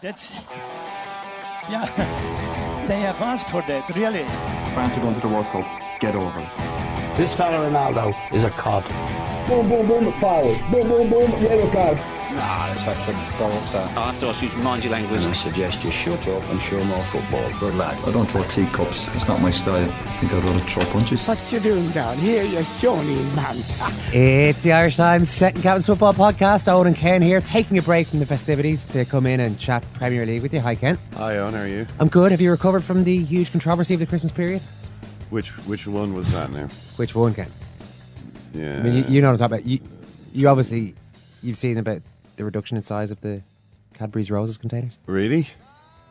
That's yeah. They have asked for that, really. France are going to the World Cup. Get over it. This fella Ronaldo is a cod. Boom, boom, boom, foul. Boom, boom, boom, yellow card. Nah, that's actually bollocks that. I have to ask you to mind your language. I suggest you shut up and show more football. Good lad. I don't throw teacups. It's not my style. I think I'd rather throw punches. What you doing down here, you shawny man? It's the Irish Times Second Captain's Football Podcast. Eoin and Ken here, taking a break from the festivities to come in and chat Premier League with you. Hi, Ken. Hi, Eoin, how are you? I'm good. Have you recovered from the huge controversy of the Christmas period? Which which one was that now? Which one, Ken? Yeah. I mean, you, you know what I'm talking about. You, you obviously, you've seen about the reduction in size of the Cadbury's Roses containers. really?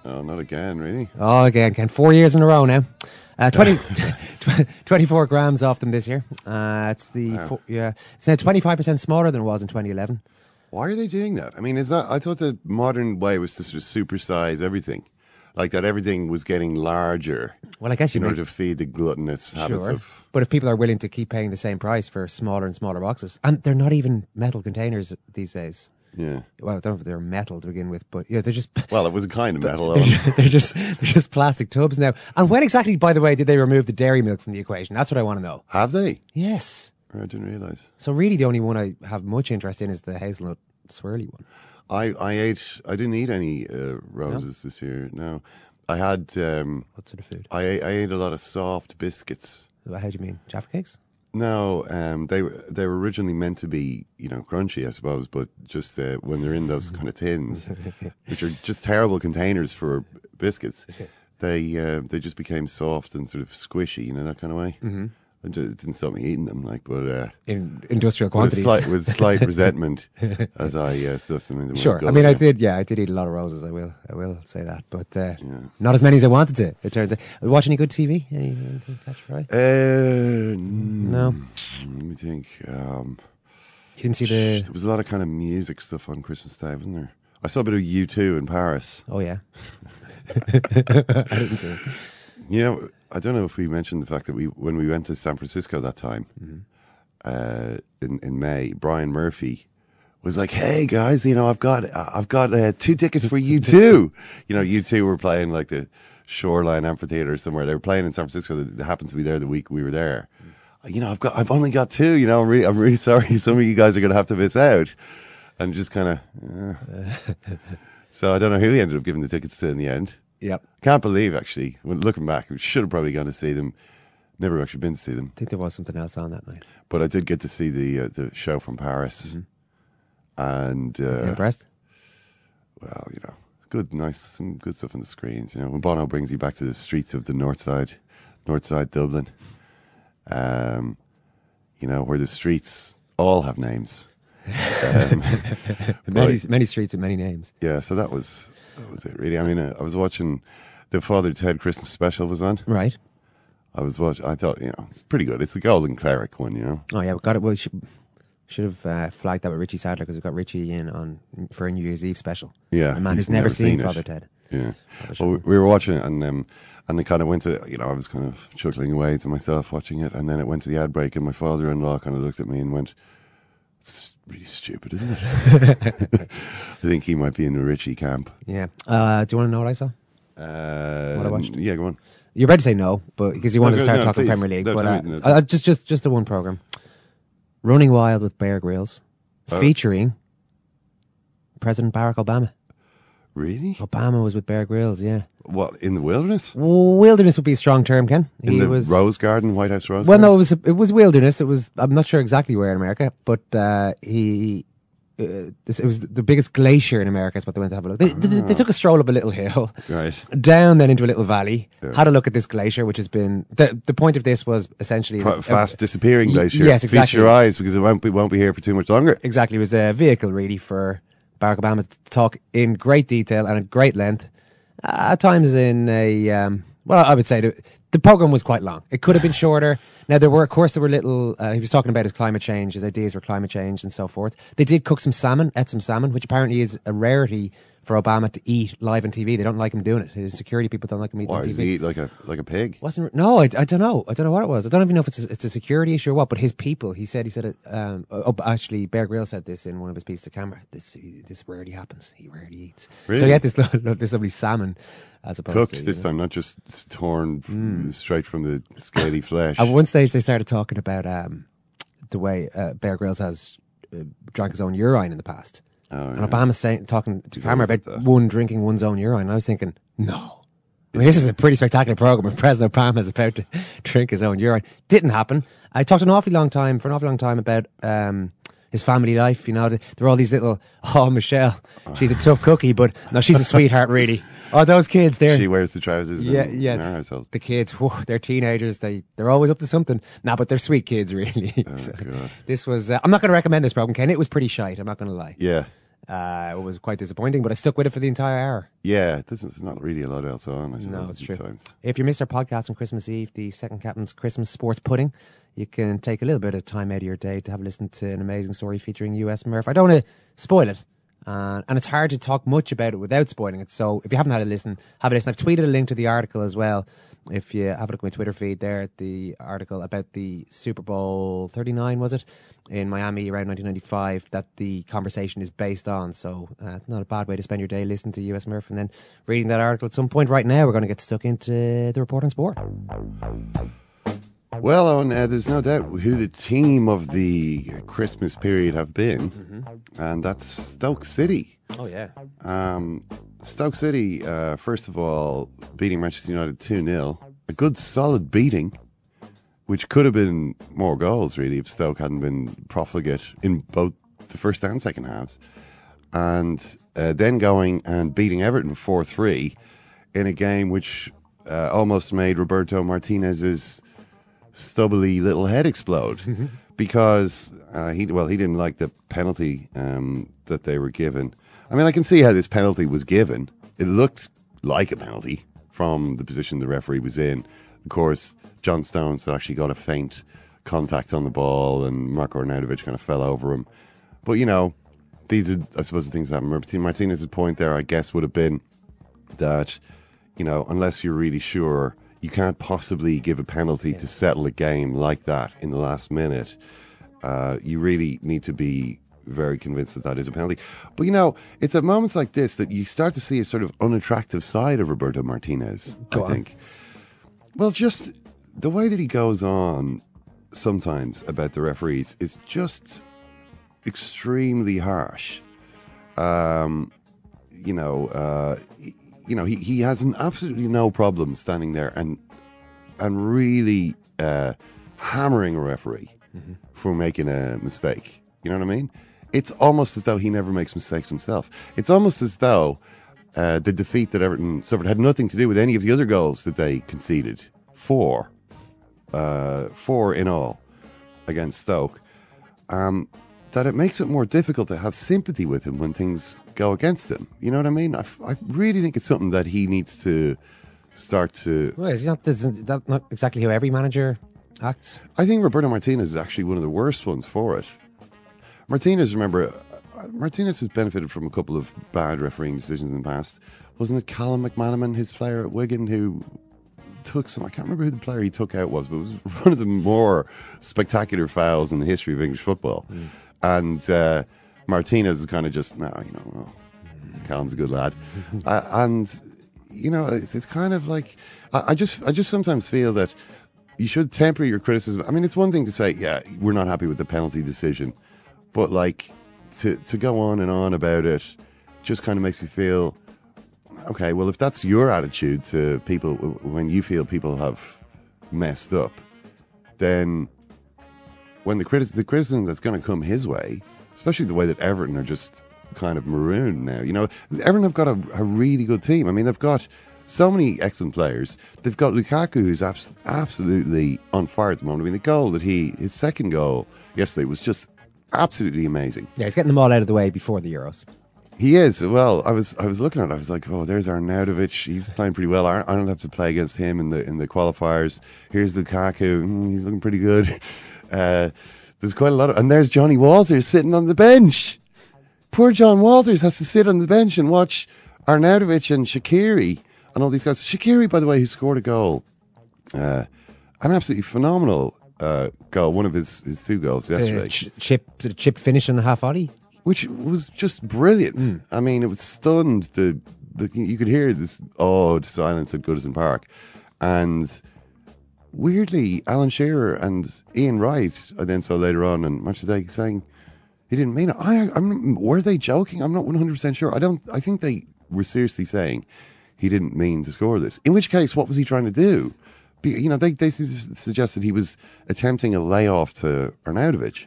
Oh, not again, really? Oh, again, Ken. Four years in a row now. Uh, 20, 24 grams off them this year. Uh, it's the Wow. fo- yeah. It's now 25% smaller than it was in 2011. Why are they doing that? I mean, is that I thought the modern way was to sort of supersize everything, like that everything was getting larger Well, I guess you in make order to feed the gluttonous habits Sure. of. But if people are willing to keep paying the same price for smaller and smaller boxes, and they're not even metal containers these days. Yeah. Well, I don't know if they're metal to begin with, but yeah, they're just Well, it was a kind of metal. they're, Eoin. they're just they're just plastic tubs now. And when exactly, by the way, did they remove the dairy milk from the equation? That's what I want to know. Have they? Yes. I didn't realize. So really, the only one I have much interest in is the hazelnut swirly one. I I ate. I didn't eat any uh, roses this year. No, I had. Um, What sort of food? I ate- I ate a lot of soft biscuits. How do you mean Jaffa cakes? No, um, they were they were originally meant to be you know crunchy, I suppose, but just uh, when they're in those kind of tins, which are just terrible containers for biscuits, they uh, they just became soft and sort of squishy, you know that kind of way. Mm-hmm. Didn't stop me eating them, like, but uh, In industrial with quantities. slight with slight resentment as I uh, stuffed them in the Sure. I mean, I did. Yeah, I did eat a lot of roses. I will. I will say that, but uh, not as many as I wanted to. It turns out. Watch any good TV? Any, anything catch your eye? Uh, No. Let me think. Um, You didn't see the. there was a lot of kind of music stuff on Christmas Day, wasn't there? I saw a bit of U2 in Paris. Oh yeah. I didn't see. You know, I don't know if we mentioned the fact that we when we went to San Francisco that time uh, in in May, Brian Murphy was like, "Hey guys, you know, I've got I've got uh, two tickets for U2." you know, U2 were playing like the Shoreline Amphitheater somewhere. They were playing in San Francisco. They happened to be there the week we were there. You know, I've got I've only got two. You know, I'm really I'm really sorry. Some of you guys are going to have to miss out, and just kind of. so I don't know who he ended up giving the tickets to in the end. Yep. Can't believe actually. When looking back, we should have probably gone to see them. Never actually been to see them, I think there was something else on that night. but I did get to see the uh, the show from Paris, and uh, Impressed? well, you know, good, nice, some good stuff on the screens. You know, when Bono brings you back to the streets of the north side, north side Dublin, um, you know, where the streets all have names. Um, Many many streets with many names. yeah, so that was that was it. Really, I mean, uh, I was watching the Father Ted Christmas special was on. Right. I was watching. I thought, you know, it's pretty good. It's the Golden Cleric one, you know. Oh yeah, we got it. Well, we should, should have uh, flagged that with Richie Sadlier because we got Richie in on for a New Year's Eve special. Yeah, a man who's never, never seen, seen. Father Ted. Yeah. Well, we- we were watching it, and um, and it kind of went to, you know, I was kind of chuckling away to myself watching it, and then it went to the ad break, and my father-in-law kind of looked at me and went, "It's really stupid, isn't it?" I think he might be in the Richie camp. Yeah. Uh, do you want to know what I saw? Uh, What I watched? Yeah, go on. You're about to say no, but because you wanted No, to start no, talking please. Premier League, No, but uh, no. uh, just just just the one program, Running Wild with Bear Grylls, Oh. featuring President Barack Obama. Really? Obama was with Bear Grylls, yeah. What in the wilderness? Wilderness would be a strong term, Ken. In He the was Rose Garden, White House Rose Garden. Well, Garden? no, it was it was wilderness. It was I'm not sure exactly where in America, but uh, he. Uh, this, it was the biggest glacier in America. Is what they went to have a look. They, they, they took a stroll up a little hill, Right. down then into a little valley. Had a look at this glacier, which has been the the point of this was essentially Fa- fast disappearing y- glacier. yes, Feast your eyes because it won't be, won't be here for too much longer. exactly. It was a vehicle really for Barack Obama to talk in great detail and at great length. Uh, at times in a um, well, I would say the, the program was quite long. It could have been shorter. Now there were, of course, there were little. Uh, he was talking about his climate change, his ideas for climate change, and so forth. They did cook some salmon, ate some salmon, which apparently is a rarity for Obama to eat live on TV. They don't like him doing it. His security people don't like him eating Why on does TV. he eat like a like a pig? Wasn't no, I, I don't know. I don't know what it was. I don't even know if it's a, it's a security issue or what. But his people, he said, he said it. Um, oh, actually, Bear Grylls said this in one of his pieces to camera. This this rarely happens. He rarely eats. Really? So he had this this lovely salmon as opposed Cooked to this know. time, not just torn f- straight from the scaly flesh. At one stage, they started talking about um, the way uh, Bear Grylls has uh, drank his own urine in the past. Oh, And yeah. Obama's saying, talking to camera about that. one drinking one's own urine. And I was thinking, no. I mean, this is a pretty spectacular program. If President Obama is about to drink his own urine, didn't happen. I talked an awfully long time for an awfully long time about um, his family life. You know, there are all these little. Oh, Michelle, she's a tough cookie, but no, she's a sweetheart, really. Oh, those kids, they're she wears the trousers. yeah, in, yeah. in our household. The kids, whew, they're teenagers. They they're always up to something. Nah, but they're sweet kids, really. So God. this was. Uh, I'm not going to recommend this program, Ken. It was pretty shite. I'm not going to lie. Yeah, Uh, it was quite disappointing, but I stuck with it for the entire hour. yeah. This is not really a lot else on. I No, it's true. Times. If you missed our podcast on Christmas Eve, the second captain's Christmas sports pudding, you can take a little bit of time out of your day to have a listen to an amazing story featuring US Murph. I don't want to spoil it. Uh, and it's hard to talk much about it without spoiling it. So if you haven't had a listen, have a listen. I've tweeted a link to the article as well. If you have a look at my Twitter feed there, the article about the Super Bowl 39, was it, in Miami around 1995, that the conversation is based on. So uh, not a bad way to spend your day listening to US Murph and then reading that article at some point. Right now, we're going to get stuck into the report on sport. Well, Eoin, uh, there's no doubt who the team of the Christmas period have been, Mm-hmm. and that's Stoke City. Oh, yeah. Um, Stoke City, uh, first of all, beating Manchester United 2 0. A good solid beating, which could have been more goals, really, if Stoke hadn't been profligate in both the first and second halves. And uh, then going and beating Everton 4 3 in a game which uh, almost made Roberto Martinez's stubbly little head explode because uh, he well he didn't like the penalty um, that they were given. I mean, I can see how this penalty was given. It looked like a penalty from the position the referee was in. Of course, John Stones had actually got a faint contact on the ball, and Marko Arnautovic kind of fell over him. But you know, these are I suppose the things that happen. Martin- Martinez's point there, I guess, would have been that you know, unless you're really sure, you can't possibly give a penalty to settle a game like that in the last minute. Uh, you really need to be very convinced that that is a penalty. But you know, it's at moments like this that you start to see a sort of unattractive side of Roberto Martinez. I think. Well, just the way that he goes on sometimes about the referees is just extremely harsh. Um, you know, uh, you know, he, he has an absolutely no problem standing there and and really uh, hammering a referee for making a mistake. You know what I mean? It's almost as though he never makes mistakes himself. It's almost as though uh, the defeat that Everton suffered had nothing to do with any of the other goals that they conceded. Four, uh, four in all against Stoke. Um, that it makes it more difficult to have sympathy with him when things go against him. You know what I mean? I really think it's something that he needs to start to. Well, is not, is that not exactly how every manager acts? I think Roberto Martinez is actually one of the worst ones for it. Martinez, remember, uh, Martinez has benefited from a couple of bad refereeing decisions in the past. Wasn't it Callum McManaman, his player at Wigan, who took some? I can't remember who the player he took out was, but it was one of the more spectacular fouls in the history of English football. And uh, Martinez is kind of just, no, you know, well, Callum's a good lad, uh, and you know, it's, it's kind of like I, I just, I just sometimes feel that you should temper your criticism. I mean, it's one thing to say, yeah, we're not happy with the penalty decision, but like to to go on and on about it just kind of makes me feel, okay, well, if that's your attitude to people when you feel people have messed up, then when the, criti- the criticism that's going to come his way, especially the way that Everton are just kind of marooned now, you know, Everton have got a, a really good team. I mean, they've got so many excellent players. They've got Lukaku, who's abs- absolutely on fire at the moment. I mean, the goal that he, his second goal yesterday was just absolutely amazing. Yeah, he's getting them all out of the way before the Euros. He is. Well, I was I was looking at it. I was like, oh, there's Arnautovic. He's playing pretty well. I, don't have to play against him in the in the qualifiers. Here's Lukaku. Mm, he's looking pretty good. Uh, there's quite a lot of, and there's Johnny Walters sitting on the bench. Poor John Walters has to sit on the bench and watch Arnautovic and Shaqiri and all these guys. Shaqiri, by the way, who scored a goal, uh, an absolutely phenomenal uh, goal, one of his, his two goals yesterday The ch- chip, the chip finish in the half volley. which was just brilliant. I mean, it was stunned. The, the you could hear this odd silence at Goodison Park, and weirdly, Alan Shearer and Ian Wright. I then saw later on and Match of the Day saying he didn't mean it. I, I'm, were they joking? I'm not 100 percent sure. I don't. I think they were seriously saying he didn't mean to score this. In which case, what was he trying to do? You know, they they su- suggested he was attempting a layoff to Arnautovic,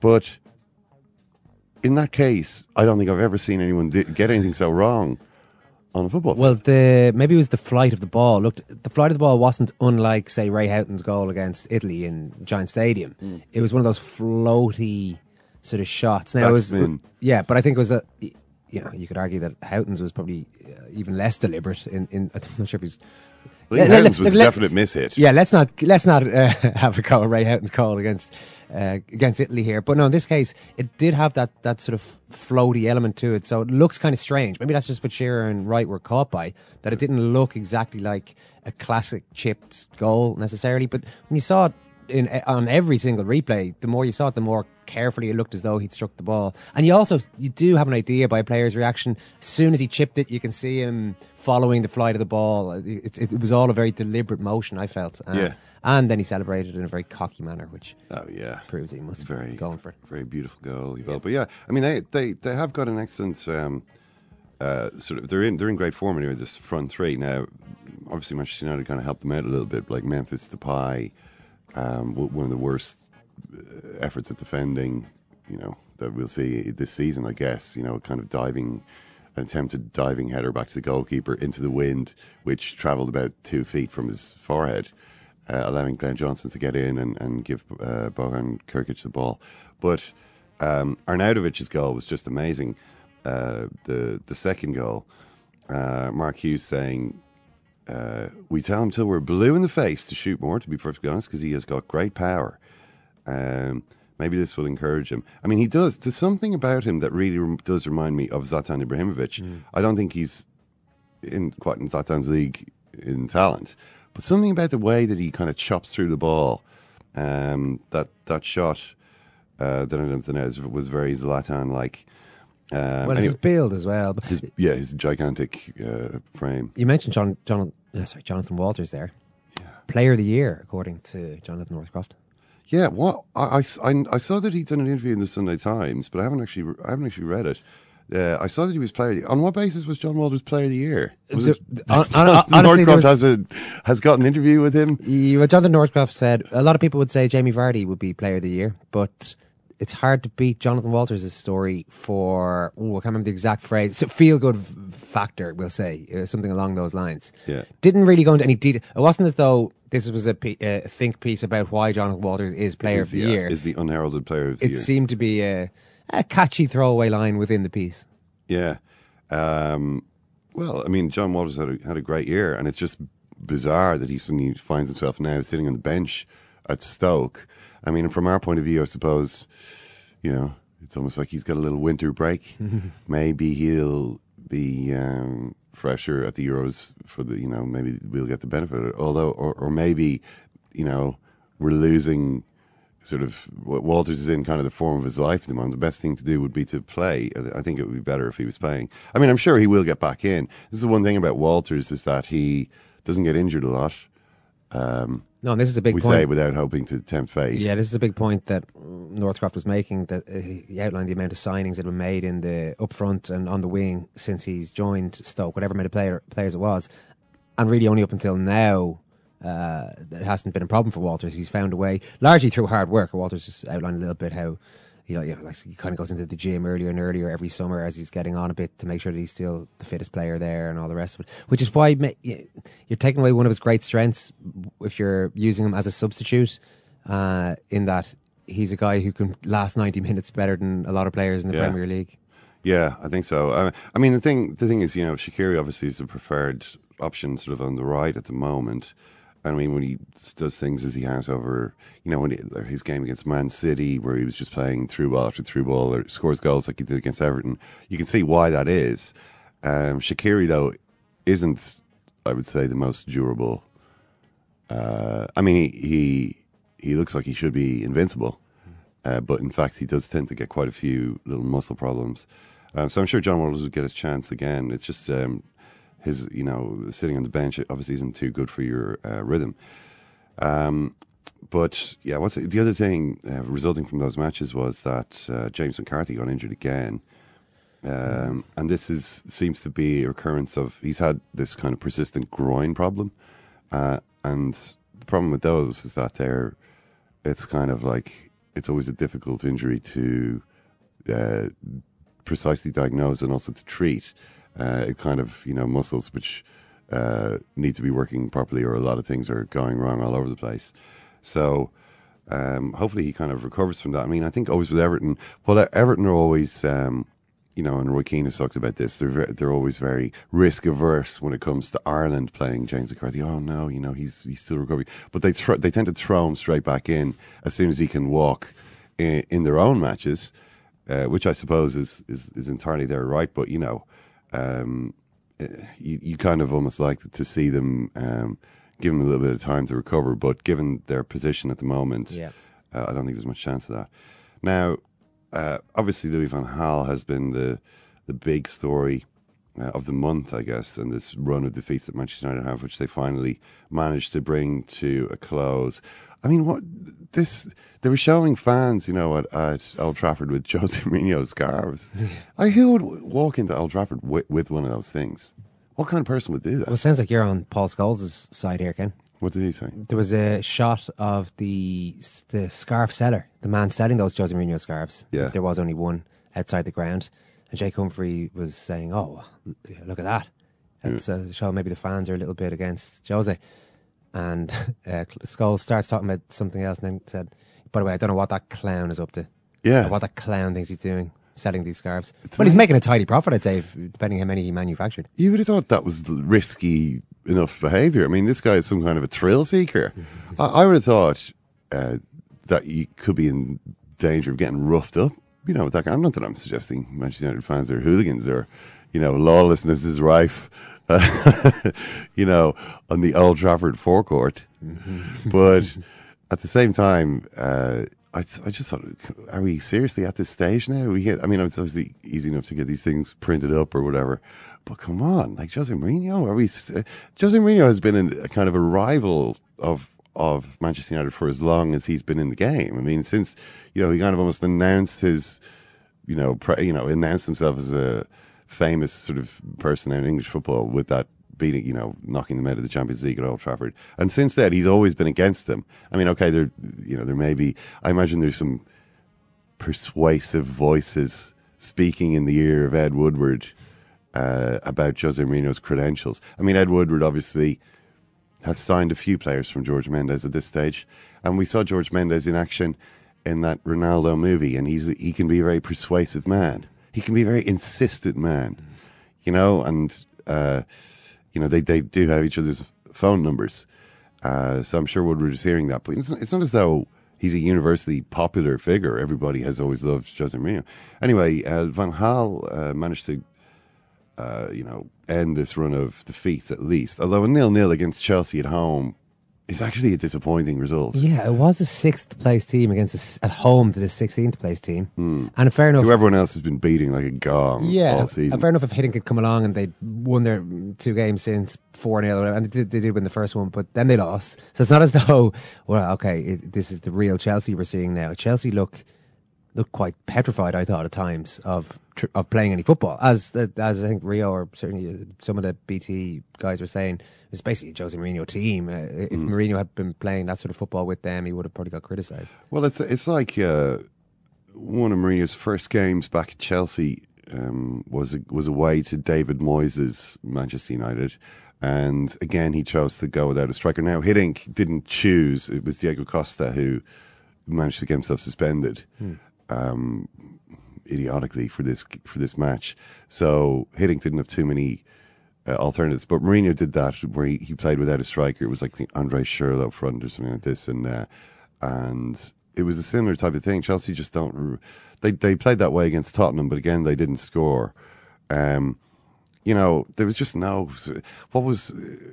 but in that case, I don't think I've ever seen anyone get anything so wrong on a football. Well, the maybe it was the flight of the ball. Looked, the flight of the ball wasn't unlike, say, Ray Houghton's goal against Italy in Giant Stadium. Hmm. It was one of those floaty sort of shots. Now it was, Backspin. yeah, but I think it was a. You know, you could argue that Houghton's was probably uh, even less deliberate. In, in I'm not sure if he's. Think let- Houghton's let- was a let- definite mishit. Yeah, let's not let's not uh, have a go at Ray Houghton's call against uh, against Italy here. But no, in this case, it did have that that sort of floaty element to it, so it looks kind of strange. Maybe that's just what Shearer and Wright were caught by that it didn't look exactly like a classic chipped goal necessarily. But when you saw it in on every single replay, the more you saw it, the more carefully it looked as though he'd struck the ball. And you also you do have an idea by a player's reaction. As soon as he chipped it, you can see him following the flight of the ball. It, it, it was all a very deliberate motion. I felt. Uh, Yeah. And then he celebrated in a very cocky manner, which Oh yeah, proves he must very be going for it. Very beautiful goal, Yvel. But yeah, I mean they they, they have got an excellent um, uh, sort of they're in they're in great form anyway. This front three now, obviously Manchester United kind of helped them out a little bit, like Memphis Depay, um, one of the worst uh, efforts at defending, you know, that we'll see this season. I guess you know, kind of diving. An attempted diving header back to the goalkeeper into the wind, which travelled about two feet from his forehead uh, allowing Glenn Johnson to get in and, and give uh, Bojan Krkic the ball. But um, Arnautovic's goal was just amazing. Uh, the the second goal, uh, Mark Hughes saying, uh, "We tell him till we're blue in the face to shoot more. To be perfectly honest, because he has got great power. Um, maybe this will encourage him. I mean, he does. There's something about him that really rem- does remind me of Zlatan Ibrahimovic. I don't think he's in quite in Zlatan's league in talent, but something about the way that he kind of chops through the ball, um, that that shot uh, that I don't know was- was very Zlatan like. Um, Well, anyway, his build as well. But his, yeah, his gigantic uh, frame. you mentioned John, John, uh, sorry, Jonathan Walters there. Player of the year, according to Jonathan Northcroft. Yeah, what I, I, I- saw that he'd done an interview in the Sunday Times, but I haven't actually I haven't actually read it. Uh, I saw that he was player. Of the, on what basis was John Walters player of the year? Was The- it, the- hon- hon- honestly, Northcroft was- has a has got an interview with him. You, Jonathan Northcroft said, a lot of people would say Jamie Vardy would be player of the year, but it's hard to beat Jonathan Walters' story for, oh, I can't remember the exact phrase, so feel good factor, we'll say, uh, something along those lines. Yeah. Didn't really go into any detail. It wasn't as though this was a uh, think piece about why Jonathan Walters is player is of the, the, year. is the unheralded player of the it year. seemed to be a, a catchy throwaway line within the piece. Yeah. Um, well, I mean, John Walters had a, had a great year, and it's just bizarre that he suddenly finds himself now sitting on the bench at Stoke. I mean, from our point of view, I suppose, you know, it's almost like he's got a little winter break. maybe he'll be um, fresher at the Euros for the, you know, maybe we'll get the benefit of it. Although, or, or maybe, you know, we're losing sort of what Walters is in kind of the form of his life at the moment. The best thing to do would be to play. I- I think it would be better if he was playing. I mean, I'm sure he will get back in. This is the one thing about Walters is that he doesn't get injured a lot. Um, No, and this is a big we point. say without hoping to tempt fate. Yeah, this is a big point that Northcroft was making. That he outlined the amount of signings that were made in the up front and on the wing since he's joined Stoke, whatever many player, players it was, and really only up until now. Uh, it hasn't been a problem for Walters. He's found a way, largely through hard work. Walters just outlined a little bit how you know, you know, like he kind of goes into the gym earlier and earlier every summer as he's getting on a bit to make sure that he's still the fittest player there and all the rest of it. Which is why you're taking away one of his great strengths if you're using him as a substitute. Uh, in that he's a guy who can last 90 minutes better than a lot of players in the Yeah. Premier League. Yeah, I think so. I, I mean, the thing the thing is, you know, Shaqiri obviously is the preferred option, sort of on the right at the moment. I mean, when he does things as he has over, you know, when he, his game against Man City, where he was just playing through ball after through ball, or scores goals like he did against Everton, you can see why that is. Um, Shaqiri, though, isn't, I would say, the most durable. Uh, I mean, he, he he looks like he should be invincible, uh, but in fact, he does tend to get quite a few little muscle problems. Um, so I'm sure John Walters will get his chance again. It's just um, his, you know, sitting on the bench obviously isn't too good for your uh, rhythm. Um, but yeah, what's the other thing uh, resulting from those matches was that uh, James McCarthy got injured again. Um, and this is seems to be a recurrence of he's had this kind of persistent groin problem, uh, and the problem with those is that they're it's kind of like it's always a difficult injury to uh, precisely diagnose and also to treat. Uh, it kind of you know muscles which uh, need to be working properly, or a lot of things are going wrong all over the place. So um, hopefully he kind of recovers from that. I mean, I think always with Everton, well, Everton are always. Um, you know, and Roy Keane has talked about this. They're they're always very risk averse when it comes to Ireland playing James McCarthy. Oh no, you know he's he's still recovering, but they they tend to throw him straight back in as soon as he can walk in, in their own matches, uh, which I suppose is, is is entirely their right. But you know, um, uh, you you kind of almost like to see them um, give them a little bit of time to recover. But given their position at the moment, Yeah. uh, I don't think there's much chance of that. Now, uh, obviously, Louis van Gaal has been the the big story uh, of the month, I guess, and this run of defeats that Manchester United have, which they finally managed to bring to a close. I mean, what this they were showing fans, you know, at, at Old Trafford with Jose Mourinho scarves. I who would walk into Old Trafford with, with one of those things? What kind of person would do that? Well, it sounds like you're on Paul Scholes' side here, Ken. what did he say? There was a shot of the the scarf seller, the man selling those Jose Mourinho scarves. Yeah. There was only one outside the ground. And Jake Humphrey was saying, oh, look at that. It's a show maybe the fans are a little bit against Jose. And uh, Scholes starts talking about something else and then said, by the way, I don't know what that clown is up to. Yeah. What that clown thinks he's doing, selling these scarves. well, he's making a tidy profit, I'd say, if, depending how many he manufactured. You would have thought that was risky enough behaviour. I mean, this guy is some kind of a thrill seeker. I, I would have thought uh, that you could be in danger of getting roughed up. You know, that, I'm not that I'm suggesting Manchester United fans are hooligans or, you know, lawlessness is rife. you know, on the Old Trafford forecourt, but at the same time, uh, I, I just thought, are we seriously at this stage now? We get, I mean, it's obviously easy enough to get these things printed up or whatever, but come on, like Jose Mourinho, are we? uh, Jose Mourinho has been in a kind of a rival of of Manchester United for as long as he's been in the game. I mean, since you know he kind of almost announced his, you know, pre, you know, announced himself as a famous sort of person in English football with that beating, you know, knocking them out of the Champions League at Old Trafford. And since then, he's always been against them. I mean, okay, there, you know, there may be. I imagine there's some persuasive voices speaking in the ear of Ed Woodward uh, about Jose Mourinho's credentials. I mean, Ed Woodward obviously has signed a few players from George Mendes at this stage, and we saw George Mendes in action in that Ronaldo movie, and he's he can be a very persuasive man. He can be a very insistent man, you know, and uh, you know they they do have each other's phone numbers, uh, so I'm sure Woodward is hearing that. But it's not, it's not as though he's a universally popular figure. Everybody has always loved Jose Mourinho. Anyway, uh, Van Gaal uh, managed to uh, you know, end this run of defeats at least. Although a nil-nil against Chelsea at home is actually a disappointing result. Yeah, it was a sixth place team against a at home to the 16th place team. And fair enough. Who everyone else has been beating like a gong Yeah, all season. fair enough if Hiddink had come along and they'd won their two games since 4 0, and they did, they did win the first one, but then they lost. So it's not as though, well, okay, it, this is the real Chelsea we're seeing now. Chelsea look look quite petrified, I thought, at times of tr- of playing any football. As as I think Rio or certainly some of the BT guys were saying, it's basically a Jose Mourinho team. Uh, if Mourinho had been playing that sort of football with them, he would have probably got criticised. Well, it's it's like uh, one of Mourinho's first games back at Chelsea um, was was away to David Moyes' Manchester United, and again he chose to go without a striker. Now Hiddink didn't choose; it was Diego Costa who managed to get himself suspended. Um, idiotically for this for this match, so Hiddink didn't have too many uh, alternatives. But Mourinho did that where he, he played without a striker. It was like the Andre Schürrle up front or something like this, and uh, and it was a similar type of thing. Chelsea just don't. They they played that way against Tottenham, but again they didn't score. Um, you know, there was just no. What was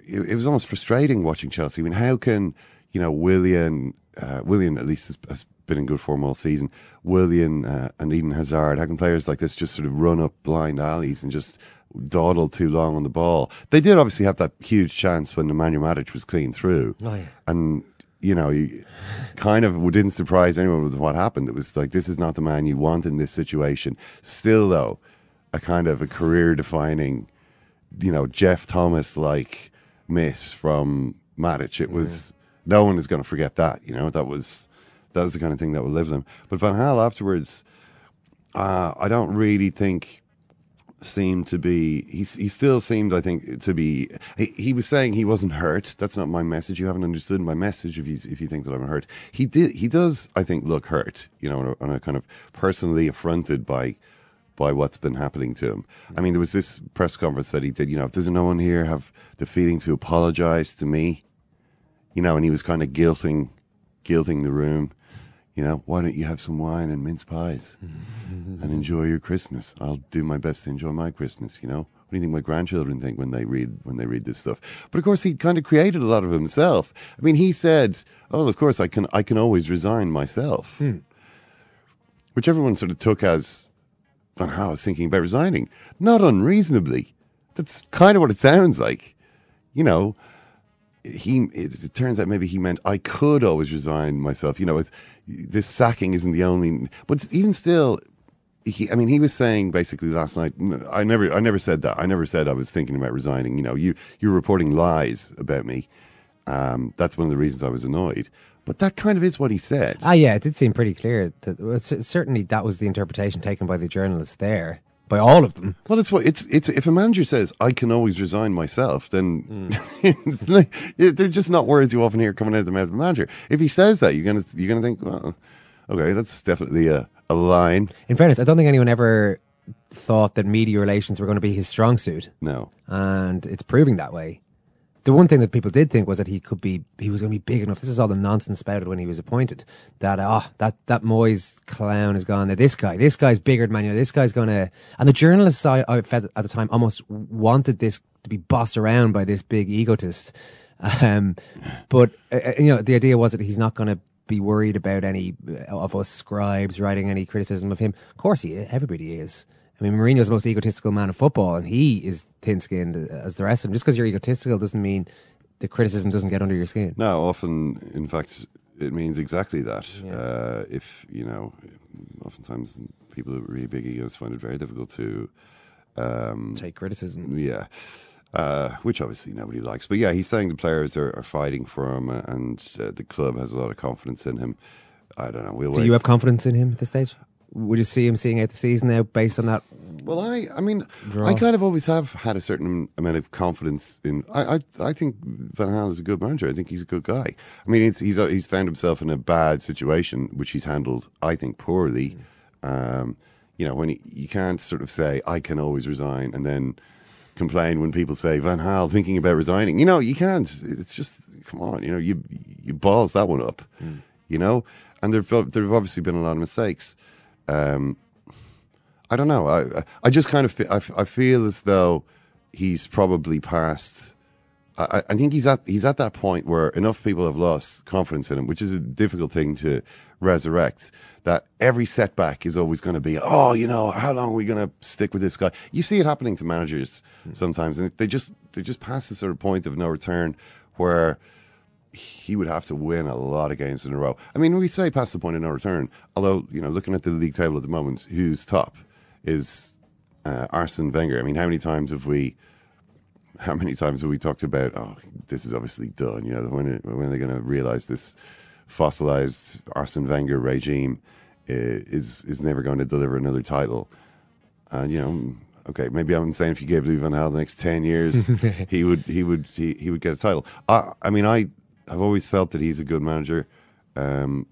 it, it was almost frustrating watching Chelsea. I mean, how can you know Willian uh, Willian at least has, has been in good form all season. Willian uh, and Eden Hazard, how can players like this just sort of run up blind alleys and just dawdle too long on the ball? They did obviously have that huge chance when Nemanja Matic was clean through, Oh, yeah. and you know, you kind of didn't surprise anyone with what happened. It was like this is not the man you want in this situation. Still, though, a kind of a career-defining, you know, Geoff Thomas like miss from Matic. It was no one is going to forget that. You know, that was that was the kind of thing that will live him. But Van Gaal afterwards, uh, I don't really think seemed to be he, he still seemed i think to be he, he was saying he wasn't hurt. That's not my message. You haven't understood my message if you if you think that i'm hurt. He did he does i think look hurt you know on a, on a kind of personally affronted by by what's been happening to him. I mean there was this press conference that he did you know doesn't no one here have the feeling to apologize to me? You know and he was kind of guilting guilting the room you know, why don't you have some wine and mince pies and enjoy your Christmas? I'll do my best to enjoy my Christmas. You know, what do you think my grandchildren think when they read when they read this stuff? But of course, he kind of created a lot of himself. I mean, he said, "Oh, of course, I can I can always resign myself," hmm. which everyone sort of took as Van Gaal is thinking about resigning, not unreasonably. That's kind of what it sounds like. You know, he it, it turns out maybe he meant I could always resign myself. You know, this sacking isn't the only. But even still, he, I mean, he was saying basically last night. I never, I never said that. I never said I was thinking about resigning. You know, you you're reporting lies about me. Um, that's one of the reasons I was annoyed. But that kind of is what he said. Ah, yeah, it did seem pretty clear. That, well, certainly, that was the interpretation taken by the journalists there, by all of them. Well, it's what it's it's. If a manager says I can always resign myself, then hmm. it's like, they're just not words you often hear coming out of the mouth of a manager. If he says that, you're gonna you're gonna think, well, okay, that's definitely a, a line. In fairness, I don't think anyone ever thought that media relations were going to be his strong suit, No, and it's proving that way. The one thing that people did think was that he could be, he was going to be big enough. This is all the nonsense spouted when he was appointed. That ah, that that Moyes clown is gone. This guy, this guy's bigger than Man United. This guy's going to. And the journalists I, I fed at the time almost wanted this to be bossed around by this big egotist. Um, but uh, uh, you know, the idea was that he's not going to be worried about any of us scribes writing any criticism of him. Of course, he everybody is. I mean, Mourinho's the most egotistical man in football, and he is thin-skinned as the rest of them. Just because you're egotistical doesn't mean the criticism doesn't get under your skin. no. Often, in fact, it means exactly that. Uh, if you know, oftentimes people with really big egos find it very difficult to um, Take criticism. Yeah. Uh, which obviously nobody likes. But yeah, he's saying the players are, are fighting for him and uh, the club has a lot of confidence in him. I don't know. We'll Do wait. you have confidence in him at this stage? Would you see him seeing out the season now based on that? well, I, I mean, Draw. I kind of always have had a certain amount of confidence in. I, I, I think Van Gaal is a good manager. I think he's a good guy. I mean, he's he's he's found himself in a bad situation, which he's handled, I think, poorly. Um, you know, when he, you can't sort of say, "I can always resign," and then complain when people say Van Gaal thinking about resigning. You know, you can't. It's just come on. You know, you you balls that one up. You know, and there've there've obviously been a lot of mistakes. Um, I don't know. I I just kind of fe- I feel as though he's probably past I, I think he's at he's at that point where enough people have lost confidence in him, which is a difficult thing to resurrect. That every setback is always going to be, oh, you know, how long are we going to stick with this guy? You see it happening to managers sometimes, and they just they just pass the sort of point of no return where he would have to win a lot of games in a row. I mean, we say past the point of no return, although you know, looking at the league table at the moment, who's top is uh, Arsene Wenger. I mean, how many times have we? How many times have we talked about? Oh, this is obviously done. You know, when when are they going to realize this fossilized Arsene Wenger regime uh, is is never going to deliver another title? And you know, okay, maybe I'm saying if you gave Louis Van Gaal the next ten years, he would he would he, he would get a title. I I mean, I I've always felt that he's a good manager. Um,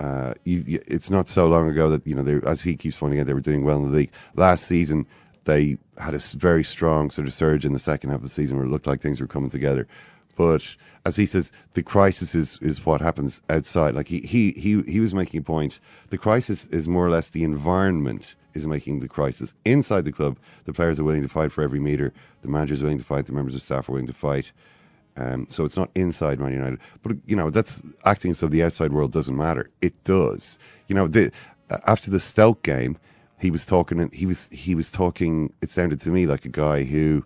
uh, you, you, it's not so long ago that you know, they, as he keeps pointing out, they were doing well in the league. Last season, they had a very strong sort of surge in the second half of the season where it looked like things were coming together. But as he says, the crisis is, is what happens outside. Like he, he, he, he was making a point. The crisis is more or less the environment is making the crisis. Inside the club, the players are willing to fight for every metre. The manager is willing to fight. The members of staff are willing to fight. Um, so it's not inside Man United, but you know that's acting so the outside world doesn't matter. It does. You know, the, after the Stoke game, he was talking. He was he was talking. It sounded to me like a guy who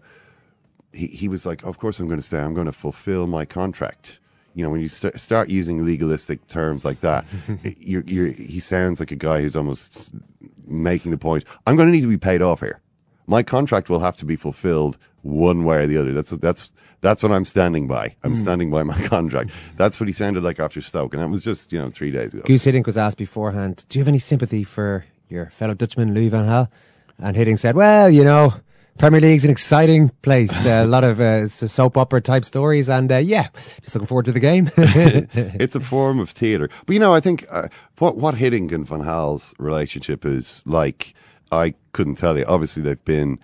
he he was like, "Of course I'm going to stay. I'm going to fulfill my contract." You know, when you st- start using legalistic terms like that, you're, you're, he sounds like a guy who's almost making the point. I'm going to need to be paid off here. My contract will have to be fulfilled one way or the other. That's that's that's what I'm standing by. I'm standing by my contract. That's what he sounded like after Stoke, and that was just you know three days ago. Guus Hiddink was asked beforehand, "Do you have any sympathy for your fellow Dutchman Louis van Gaal?" And Hiddink said, "Well, you know, Premier League's an exciting place. Uh, a lot of uh, soap opera type stories, and uh, yeah, just looking forward to the game." it's a form of theatre. But you know, I think uh, what what Hiddink and Van Gaal's relationship is like, I couldn't tell you. Obviously, they've been.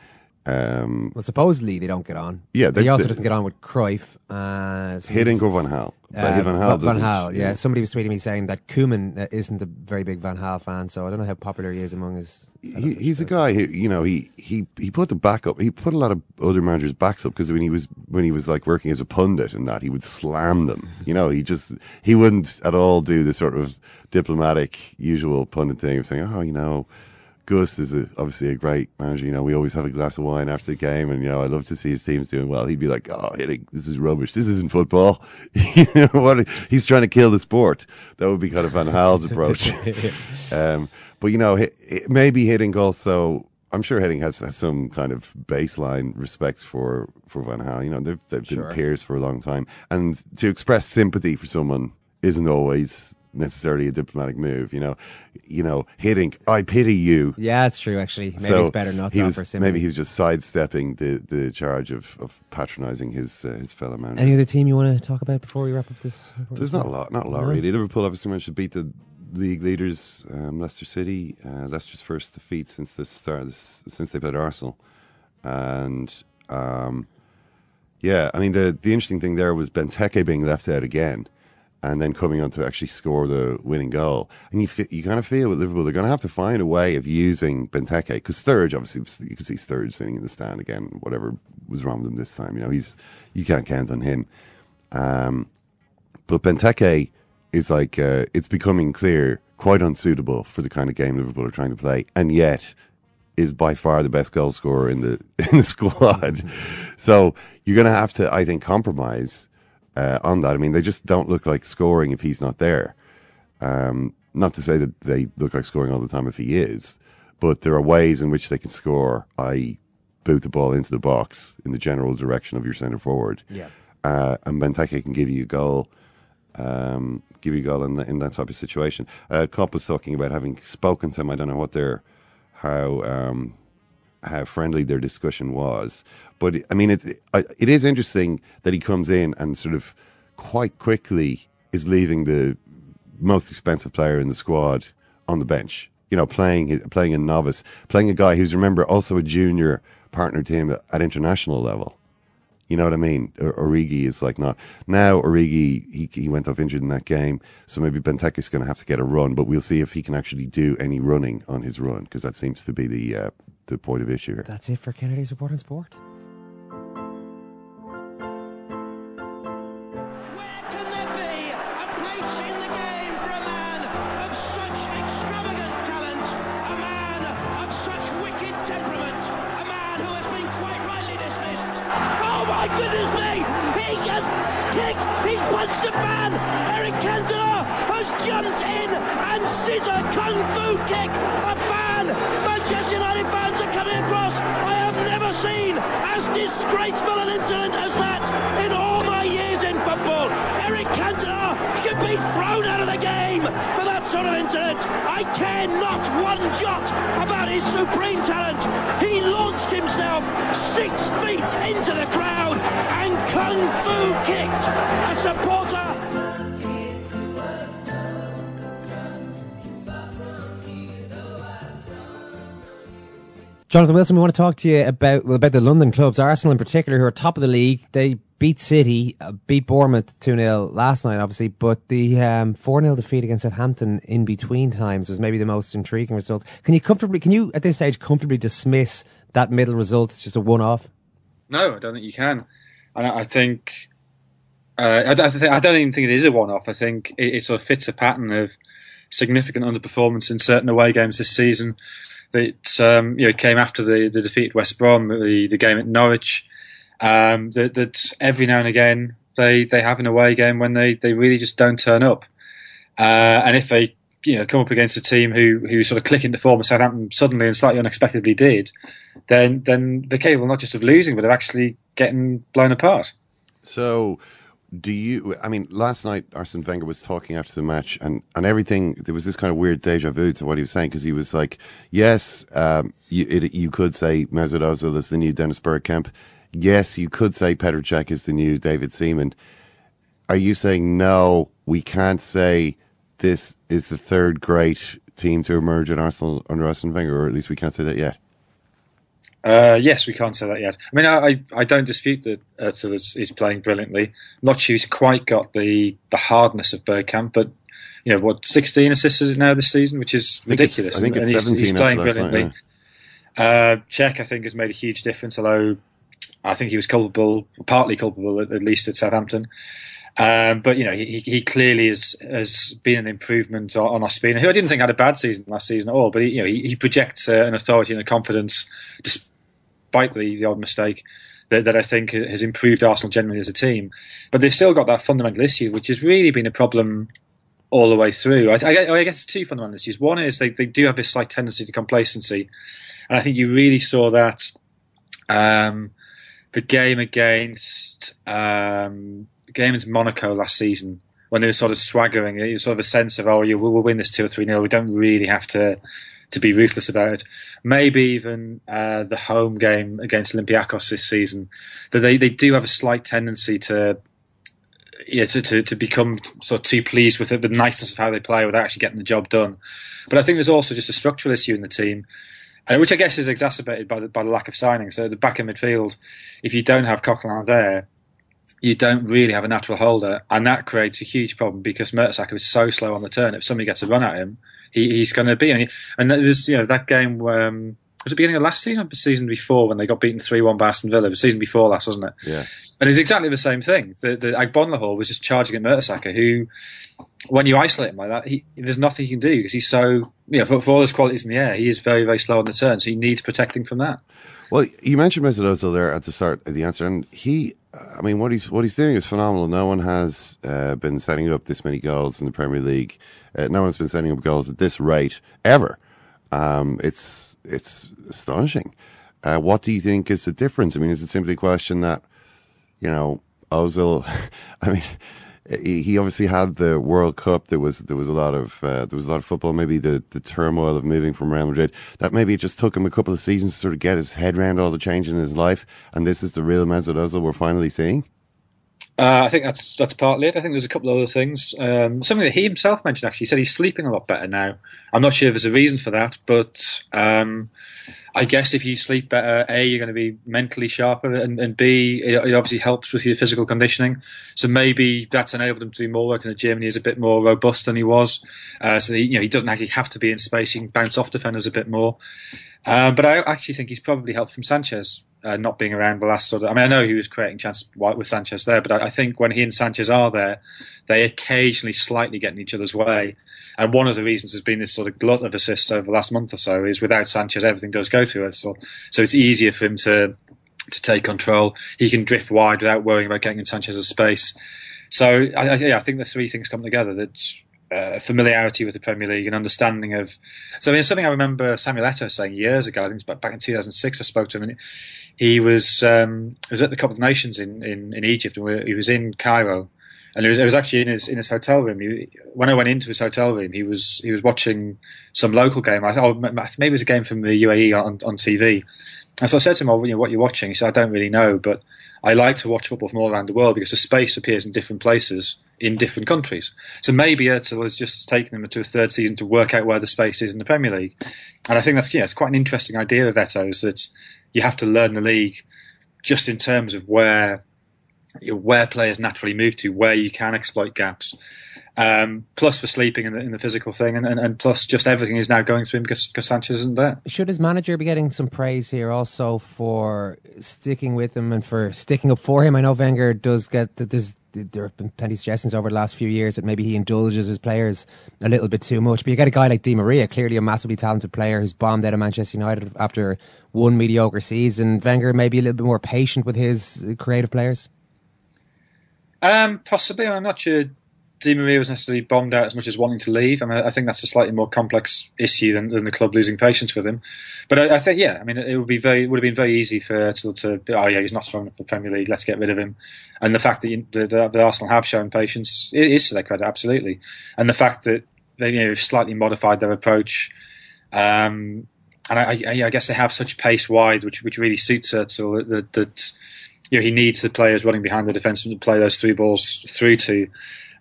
Um, well, supposedly they don't get on. Yeah, they- he also they- doesn't get on with Cruyff. Uh, was- Van? But Uh, Van Gaal Van doesn't- Gaal, yeah. Somebody was tweeting me saying that Koeman uh, isn't a very big Van Gaal fan, so I don't know how popular he is among his. he, he's a guy who you know he he he put the back up. He put a lot of other managers' backs up because when he was when he was like working as a pundit and that he would slam them. You know, he just he wouldn't at all do the sort of diplomatic usual pundit thing of saying, oh, you know. Gus is a, obviously a great manager. You know, we always have a glass of wine after the game, and you know, I love to see his teams doing well. He'd be like, "Oh, this is rubbish. This isn't football." you know what? He's trying to kill the sport. That would be kind of Van Gaal's approach. um, but you know, hi- hi- maybe Hiddink also. I'm sure Hiddink has, has some kind of baseline respect for for Van Gaal. You know, they've they've been Sure. peers for a long time, and to express sympathy for someone isn't always necessarily a diplomatic move. You know, you know, hitting. I pity you. Yeah, it's true. Actually, maybe So it's better not to was, offer sympathy. Maybe he was just sidestepping the, the charge of, of patronising his uh, his fellow manager. Any other team you want to talk about before we wrap up this? There's not a lot, not a lot No. really. Liverpool obviously managed to beat the league leaders, um, Leicester City. Uh, Leicester's first defeat since the start, this, since they played Arsenal, and um, yeah, I mean the the interesting thing there was Benteke being left out again, and then coming on to actually score the winning goal. And you you kind of feel with Liverpool they're going to have to find a way of using Benteke because Sturridge obviously you can see Sturridge sitting in the stand again. Whatever was wrong with him this time, you know he's you can't count on him. Um, but Benteke is like uh, it's becoming clear quite unsuitable for the kind of game Liverpool are trying to play, and yet is by far the best goal scorer in the in the squad. so you're going to have to, I think, compromise uh, on that. I mean, they just don't look like scoring if he's not there. Um, not to say that they look like scoring all the time if he is, but there are ways in which they can score. I boot the ball into the box in the general direction of your centre forward. Yeah. Uh, and Benteke can give you a goal, um, give you a goal in, the, in that type of situation. Uh, Klopp was talking about having spoken to him. I don't know what their how um, how friendly their discussion was, but I mean it. It is interesting that he comes in and sort of quite quickly is leaving the most expensive player in the squad on the bench. You know, playing playing a novice, playing a guy who's remember also a junior partner to him at, at international level. You know what I mean? Origi is like not now. Origi he he went off injured in that game, so maybe Benteke is going to have to get a run. But we'll see if he can actually do any running on his run because that seems to be the uh, the point of issue here. That's it for Ken Early's report on sport. For that sort of incident. I care not one jot about his supreme talent. He launched himself six feet into the crowd and kung fu kicked a supporter. Jonathan Wilson, we want to talk to you about about the London clubs, Arsenal in particular, who are top of the league. They beat City, uh, beat Bournemouth 2 0 last night, obviously, but the 4 um, 0 defeat against Southampton in between times was maybe the most intriguing result. Can you comfortably, can you at this stage comfortably dismiss that middle result? It's just a one off? No, I don't think you can. And I think, uh, I, I don't even think it is a one off. I think it, it sort of fits a pattern of significant underperformance in certain away games this season that um, you know came after the, the defeat at West Brom, the, the game at Norwich. Um, that, that, every now and again they, they have an away game when they, they really just don't turn up. Uh, and if they you know come up against a team who who sort of click into form, as Southampton suddenly and slightly unexpectedly did, then then they're capable not just of losing but of actually getting blown apart. So do you? I mean, last night Arsene Wenger was talking after the match, and and everything. There was this kind of weird deja vu to what he was saying because he was like, "Yes, um, you it, you could say Mesut Ozil is the new Dennis Bergkamp. Yes, you could say Petr Cech is the new David Seaman. Are you saying no? We can't say this is the third great team to emerge at Arsenal under Arsene Wenger, or at least we can't say that yet." Uh, yes, we can't say that yet. I mean, I, I don't dispute that Özil is, is playing brilliantly. Not sure he's quite got the, the hardness of Bergkamp, but you know what, 16 assists is it now this season, which is ridiculous. I think it's, I think it's 17 he's, he's playing night, brilliantly. Yeah. Uh, Cech, I think, has made a huge difference. Although I think he was culpable, partly culpable at, at least at Southampton. Um, but you know, he, he clearly has has been an improvement on, Ospina, who I didn't think had a bad season last season at all. But he, you know, he, he projects uh, an authority and a confidence, the, the odd mistake, that, that I think has improved Arsenal generally as a team. But they've still got that fundamental issue, which has really been a problem all the way through. I, I, I guess two fundamental issues. One is they, they do have this slight tendency to complacency, and I think you really saw that. Um, the game against um, against Monaco last season when they were sort of swaggering, it was sort of a sense of, oh, yeah, we'll, we'll win this two or three nil. We don't really have to to be ruthless about it. Maybe even uh, the home game against Olympiacos this season, that they, they do have a slight tendency to yeah to, to, to become sort of too pleased with it, the niceness of how they play without actually getting the job done. But I think there's also just a structural issue in the team. Uh, which I guess is exacerbated by the, by the lack of signing. So the back of midfield, if you don't have Coquelin there, you don't really have a natural holder, and that creates a huge problem because Mertesacker is so slow on the turn. If somebody gets a run at him, he, he's going to be. And, he, and there's you know that game. Um, was it the beginning of last season or the season before when they got beaten 3 1 by Aston Villa? The season before last, wasn't it? Yeah. And it's exactly the same thing. The, the Agbonlahor was just charging at Mertesacker, who, when you isolate him like that, he, there's nothing he can do because he's so, you know, for, for all his qualities in the air, he is very, very slow on the turn. So he needs protecting from that. Well, you mentioned Mesut Ozil there at the start of the answer, and he, I mean, what he's what he's doing is phenomenal. No one has uh, been setting up this many goals in the Premier League. Uh, no one's been setting up goals at this rate ever. Um, it's it's astonishing. Uh, what do you think is the difference? I mean, is it simply a question that you know Ozil? I mean, he, obviously had the World Cup. There was there was a lot of uh, there was a lot of football. Maybe the, the turmoil of moving from Real Madrid. That maybe it just took him a couple of seasons to sort of get his head around all the change in his life. And this is the real Mesut Ozil we're finally seeing. Uh, I think that's that's partly it. I think there's a couple of other things. Um, something that he himself mentioned actually. He said he's sleeping a lot better now. I'm not sure if there's a reason for that, but um, I guess if you sleep better, A, you're going to be mentally sharper, and, and B, it, it, obviously helps with your physical conditioning. So maybe that's enabled him to do more work in the gym, and he's a bit more robust than he was. Uh, so he, you know, he doesn't actually have to be in space; he can bounce off defenders a bit more. Um, but I actually think he's probably helped from Sanchez uh, not being around the last sort of. I mean, I know he was creating chances with Sanchez there, but I, I, think when he and Sanchez are there, they occasionally slightly get in each other's way. And one of the reasons has been this sort of glut of assists over the last month or so is without Sanchez, everything does go through it. So, so it's easier for him to to take control. He can drift wide without worrying about getting in Sanchez's space. So I, I, yeah, I think the three things come together. That uh, familiarity with the Premier League and understanding of. So mean, something I remember Samuel Eto'o saying years ago. I think back in 2006. I spoke to him, and he was um, was at the Cup of Nations in in, in Egypt, and he was in Cairo, and it was, it was actually in his in his hotel room. He, when I went into his hotel room, he was he was watching some local game. I thought oh, maybe it was a game from the UAE on, on TV. And so I said to him, "Oh, you know, what you're watching?" He said, "I don't really know, but I like to watch football from all around the world because the space appears in different places." in different countries. So maybe Özil has just taken them into a third season to work out where the space is in the Premier League. And I think that's yeah, it's quite an interesting idea of Eto'o's that you have to learn the league just in terms of where where players naturally move to, where you can exploit gaps. Um, plus for sleeping in the, the physical thing, and, and, and, plus just everything is now going through him because, because Sanchez isn't there. Should his manager be getting some praise here also for sticking with him and for sticking up for him? I know Wenger does get that. There's there have been plenty of suggestions over the last few years that maybe he indulges his players a little bit too much. But you get a guy like Di Maria, clearly a massively talented player who's bombed out of Manchester United after one mediocre season. Wenger maybe a little bit more patient with his creative players. Um, possibly. I'm not sure Di Maria was necessarily bombed out as much as wanting to leave. I mean, I think that's a slightly more complex issue than, than the club losing patience with him. But I, I, think, yeah, I mean, it would be very would have been very easy for to, to oh yeah, he's not strong enough for Premier League. Let's get rid of him. And the fact that you, the, the, the, Arsenal have shown patience is to their credit, absolutely. And the fact that they you know slightly modified their approach. Um, and I, I, I, guess they have such pace wide, which which really suits Özil. That, that you know he needs the players running behind the defence to play those three balls through to.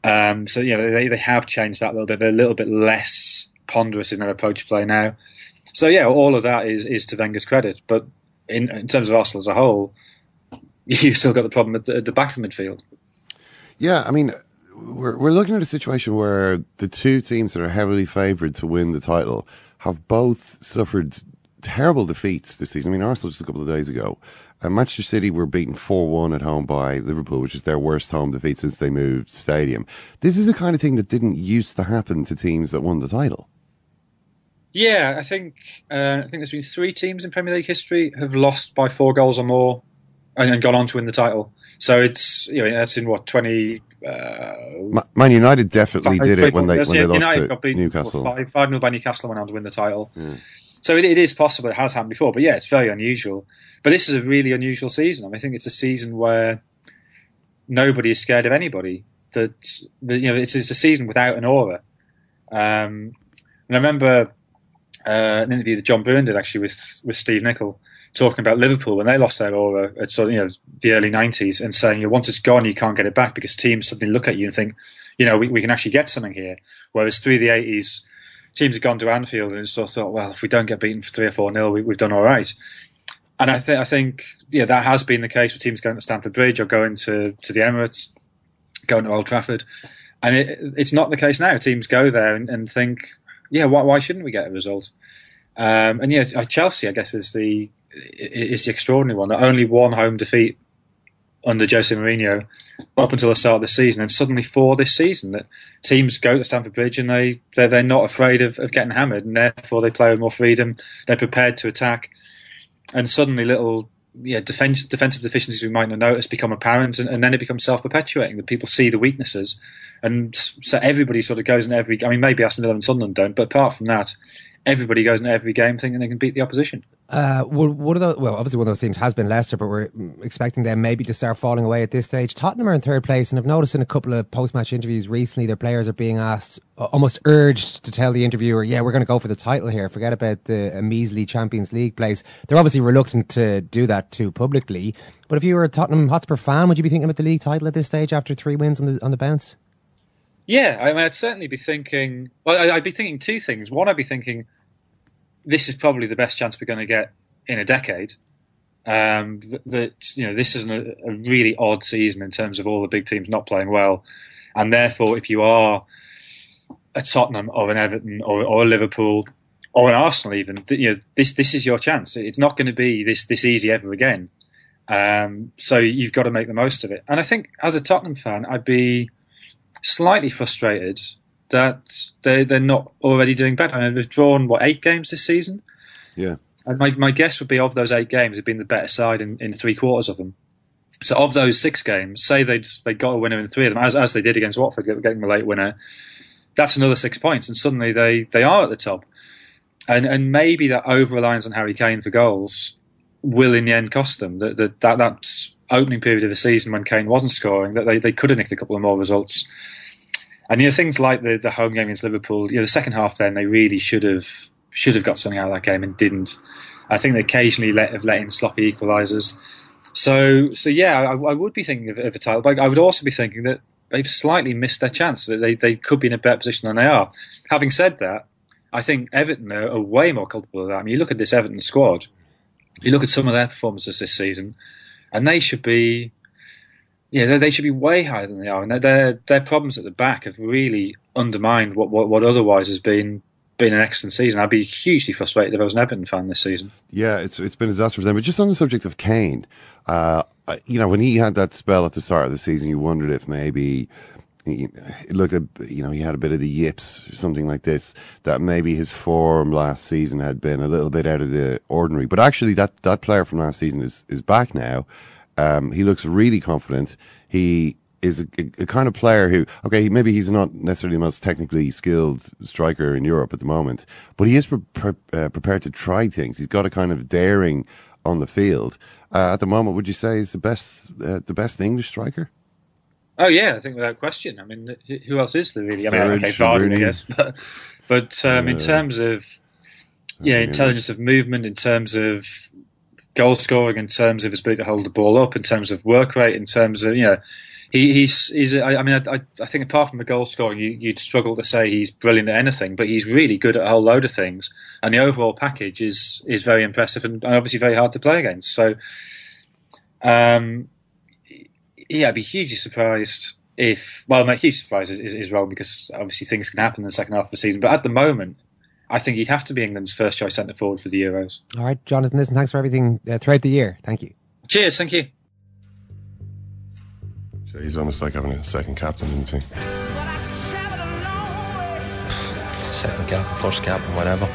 Um, so you know they, they have changed that a little bit. They're a little bit less ponderous in their approach play now. So yeah, all of that is is to Wenger's credit. But in, in terms of Arsenal as a whole, you've still got the problem at the, at the back of midfield. Yeah, I mean, we're we're looking at a situation where the two teams that are heavily favoured to win the title have both suffered terrible defeats this season. I mean, Arsenal just a couple of days ago. Uh, Manchester City were beaten 4 1 at home by Liverpool, which is their worst home defeat since they moved stadium. This is the kind of thing that didn't used to happen to teams that won the title. Yeah, I think uh, I think there's been three teams in Premier League history have lost by four goals or more and, and gone on to win the title. So it's you know that's in what twenty. Uh, Man United definitely five, did it when they when they lost United to beat, Newcastle. Five, five 0 by Newcastle went on to win the title. Yeah. So it, it is possible. It has happened before, but yeah, it's very unusual. But this is a really unusual season. I, mean, I think it's a season where nobody is scared of anybody. That you know, it's, it's a season without an aura. Um, and I remember uh, an interview that John Brewin did actually with with Steve Nicol talking about Liverpool when they lost their aura at sort of, you know the early '90s and saying, you know, once it's gone, you can't get it back because teams suddenly look at you and think, you know, we, we can actually get something here. Whereas through the '80s, teams have gone to Anfield and sort of thought, well, if we don't get beaten for three or four nil, we, have done all right. And I think I think yeah, that has been the case with teams going to Stamford Bridge or going to to the Emirates, going to Old Trafford, and it, it's not the case now. Teams go there and, and think, yeah, why, why shouldn't we get a result? Um, and yeah, Chelsea, I guess, is the is the extraordinary one. That only one home defeat under Jose Mourinho up until the start of the season, and suddenly for this season, that teams go to Stamford Bridge and they they're, they're not afraid of, of getting hammered, and therefore they play with more freedom. They're prepared to attack, and suddenly little yeah defense, defensive deficiencies we might not notice become apparent, and, and then it becomes self perpetuating. That people see the weaknesses, and so everybody sort of goes in every. I mean, maybe Aston Villa and Sunderland don't, but apart from that, everybody goes into every game thinking they can beat the opposition. Uh, one of those, well, obviously one of those teams has been Leicester, but we're expecting them maybe to start falling away at this stage. Tottenham are in third place, and I've noticed in a couple of post-match interviews recently, their players are being asked, almost urged to tell the interviewer, "Yeah, we're going to go for the title here. Forget about the measly Champions League place." They're obviously reluctant to do that too publicly. But if you were a Tottenham Hotspur fan, would you be thinking about the league title at this stage after three wins on the on the bounce? Yeah, I mean, I'd certainly be thinking. Well, I'd be thinking two things. One, I'd be thinking this is probably the best chance we're going to get in a decade. Um, that, that, you know this is a, a, really odd season in terms of all the big teams not playing well, and therefore, if you are a Tottenham or an Everton or, or a Liverpool or an Arsenal even, you know, this this is your chance. It's not going to be this this easy ever again. Um, so you've got to make the most of it. And I think as a Tottenham fan, I'd be slightly frustrated that they they're not already doing better. I mean, they've drawn what eight games this season. Yeah. And my, my guess would be of those eight games, have been the better side in, in three quarters of them. So of those six games, say they they got a winner in three of them, as as they did against Watford, getting the late winner. That's another six points, and suddenly they they are at the top. And and maybe that over reliance on Harry Kane for goals will in the end cost them. That that that, that opening period of the season when Kane wasn't scoring, that they, they could have nicked a couple of more results. And you know things like the the home game against Liverpool, you know the second half then they really should have should have got something out of that game and didn't. I think they occasionally let have let in sloppy equalisers. So, so yeah, I, I would be thinking of, of, a title, but I would also be thinking that they've slightly missed their chance. That they, they could be in a better position than they are. Having said that, I think Everton are, way more culpable of that. I mean, you look at this Everton squad, you look at some of their performances this season, and they should be, yeah, they, should be way higher than they are. And their their problems at the back have really undermined what what, what otherwise has been been an excellent season. I'd be hugely frustrated if I was an Everton fan this season. Yeah, it's it's been a disaster for them. But just on the subject of Kane, uh, you know, when he had that spell at the start of the season, you wondered if maybe it looked you know he had a bit of the yips something like this that maybe his form last season had been a little bit out of the ordinary but actually that that player from last season is is back now um, he looks really confident he is a, a, kind of player who, okay, maybe he's not necessarily the most technically skilled striker in Europe at the moment, but he is pre- pre- uh, prepared to try things. He's got a kind of daring on the field. Uh, at the moment, would you say he's the best, uh, the best English striker? Oh yeah, I think without question. I mean, who else is there really? I mean, okay, Vardy, I guess, but but um, in terms of yeah, intelligence of movement, in terms of goal scoring, in terms of his ability to hold the ball up, in terms of work rate, in terms of you know he, he's he's. I, mean, I, I think apart from the goal scoring, you, would struggle to say he's brilliant at anything, but he's really good at a whole load of things, and the overall package is is very impressive and, obviously very hard to play against. So, um, yeah, I'd be hugely surprised if. Well, no, huge surprise is, is, is wrong because obviously things can happen in the second half of the season, but at the moment. I think he'd have to be England's first choice centre forward for the Euros. All right, Jonathan, listen, thanks for everything uh, throughout the year. Thank you. Cheers, thank you. So he's almost like having a second captain, isn't he? Second captain, first captain, whatever.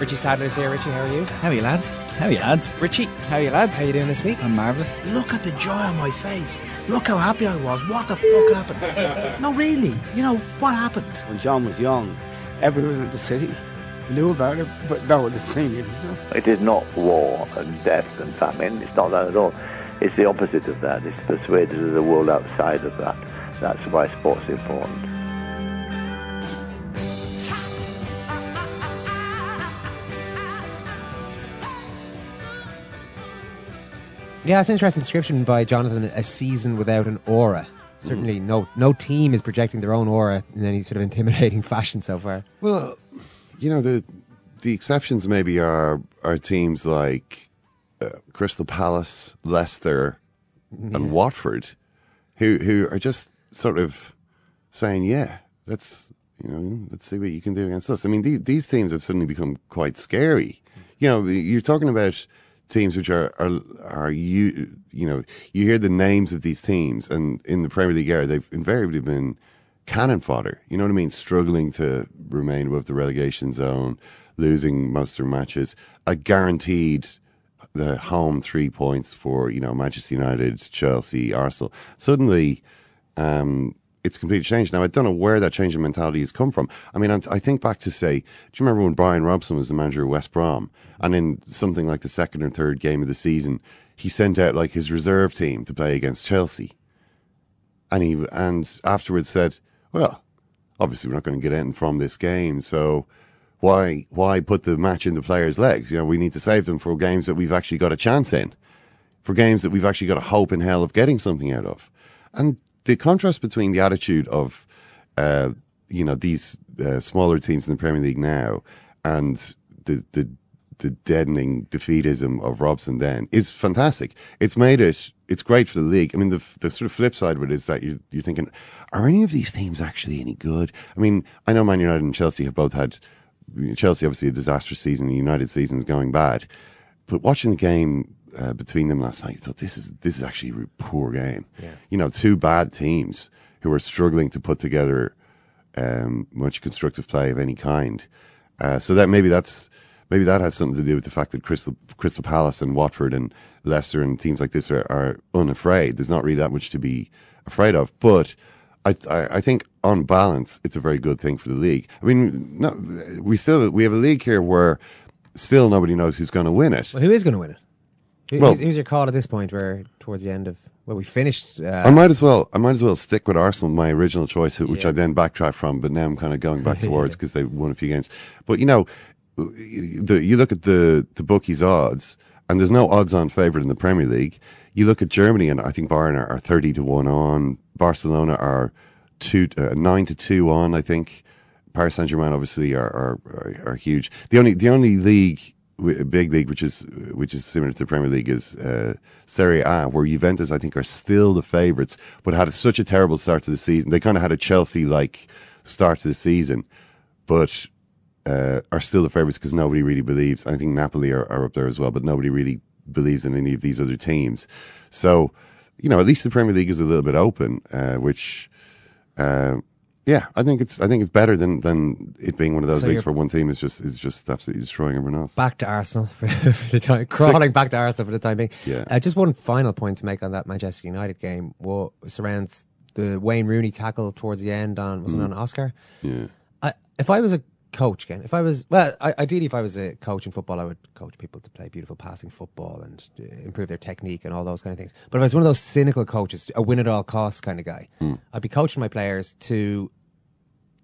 Richie Sadlier's here. Richie, how are you? How are you, lads? How are you, lads? Richie, how are you, lads? How are you doing this week? I'm marvellous. Look at the joy on my face. Look how happy I was. What the fuck happened? no, really. You know, what happened? When John was young, everyone in the city knew about it, but no one had seen it. It is not war and death and famine. It's not that at all. It's the opposite of that. It's persuaded of the world outside of that. That's why sport's important. Yeah, it's an interesting description by Jonathan. A season without an aura. Certainly, mm. no no team is projecting their own aura in any sort of intimidating fashion so far. Well, you know the the exceptions maybe are are teams like uh, Crystal Palace, Leicester, yeah. and Watford, who who are just sort of saying, "Yeah, let's you know, let's see what you can do against us." I mean, these these teams have suddenly become quite scary. You know, you're talking about teams which are are are you you know you hear the names of these teams, and in the Premier League era, they've invariably been cannon fodder. You know what I mean? Struggling to remain above the relegation zone, losing most of their matches. A guaranteed the home three points for you know Manchester United, Chelsea, Arsenal. Suddenly, um, it's completely changed. Now I don't know where that change in mentality has come from. I mean, I, think back to say, do you remember when Brian Robson was the manager of West Brom, and in something like the second or third game of the season, he sent out like his reserve team to play against Chelsea, and he and afterwards said, well. Obviously, we're not going to get anything from this game, so why why put the match in the players' legs? You know, we need to save them for games that we've actually got a chance in, for games that we've actually got a hope in hell of getting something out of. And the contrast between the attitude of, uh, you know, these uh, smaller teams in the Premier League now and the the the deadening defeatism of Robson then is fantastic. It's made it it's great for the league. I mean, the the sort of flip side of it is that you you're thinking, are any of these teams actually any good? I mean, I know Man United and Chelsea have both had Chelsea obviously a disastrous season. The United season is going bad, but watching the game uh, between them last night, I thought this is this is actually a poor game. Yeah. You know, two bad teams who are struggling to put together um, much constructive play of any kind. Uh, so that maybe that's maybe that has something to do with the fact that Crystal Crystal Palace and Watford and Leicester and teams like this are, are unafraid. There's not really that much to be afraid of, but. I, I I think on balance it's a very good thing for the league. I mean, no, we still we have a league here where still nobody knows who's going to win it. Well, who is going to win it? Who, Well- who's, who's your call at this point? Where towards the end of well, we finished. Uh, I might as well. I might as well stick with Arsenal, my original choice, which Yeah. I then backtracked from. But now I'm kind of going back towards because they won a few games. But you know, the, you look at the the bookies odds, and there's no odds on favourite in the Premier League. You look at Germany, and I think Bayern are, are thirty to one on. Barcelona are two uh, nine to two on. I think Paris Saint Germain obviously are, are are are huge. The only the only league big league which is which is similar to the Premier League is uh, Serie A, where Juventus I think are still the favourites, but had such a terrible start to the season. They kind of had a Chelsea like start to the season, but uh, are still the favourites because nobody really believes. I think Napoli are, are up there as well, but nobody really believes in any of these other teams. So, you know, at least the Premier League is a little bit open, uh, which. Yeah, I think it's I think it's better than, than it being one of those So leagues where one team is just is just absolutely destroying everyone else. back to Arsenal for, for the time, crawling back to Arsenal for the time being. Yeah. Uh, just one final point to make on that Manchester United game. What surrounds the Wayne Rooney tackle towards the end on was it Mm. on Oscar? Yeah. I, if I was a coach again, if I was well, I, ideally, if I was a coach in football, I would coach people to play beautiful passing football and uh, improve their technique and all those kind of things. But if I was one of those cynical coaches, a win at all costs kind of guy, Hmm. I'd be coaching my players to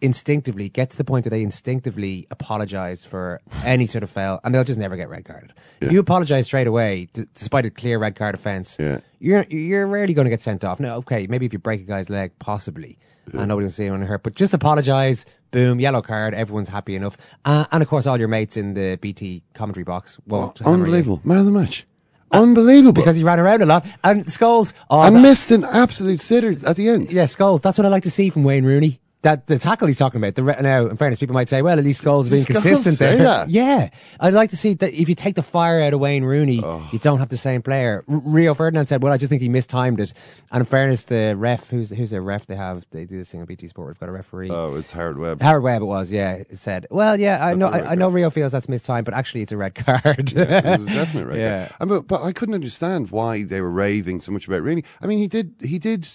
instinctively get to the point that they instinctively apologize for any sort of foul and they'll just never get red carded. If you apologize straight away, d- despite a clear red card offense, Yeah. you're you're rarely going to get sent off. No, okay, maybe if you break a guy's leg, possibly, and nobody will see anyone hurt. But just apologize, boom, yellow card, everyone's happy enough. Uh, and of course, all your mates in the BT commentary box won't. you. Unbelievable. Man of the match. Unbelievable. Because he ran around a lot. And Scholes. Oh, I that- missed an absolute sitter at the end. Yeah, Scholes. That's what I like to see from Wayne Rooney. That the tackle he's talking about. The re- now, in fairness, people might say, "Well, at least is being Scholes consistent there." that. Yeah, I'd like to see that. If you take the fire out of Wayne Rooney, Oh. you don't have the same player. R- Rio Ferdinand said, "Well, I just think he mistimed it." And in fairness, the ref, who's who's a ref? They have they do this thing on BT Sport. We've got a referee. Oh, it's Howard Webb. Howard Webb, it was, yeah. Said, "Well, yeah, I That's know, I, I know Rio feels that's mistimed, but actually, it's a red card." Yeah, it was a definite right Yeah. And But, but I couldn't understand why they were raving so much about Rooney. I mean, he did he did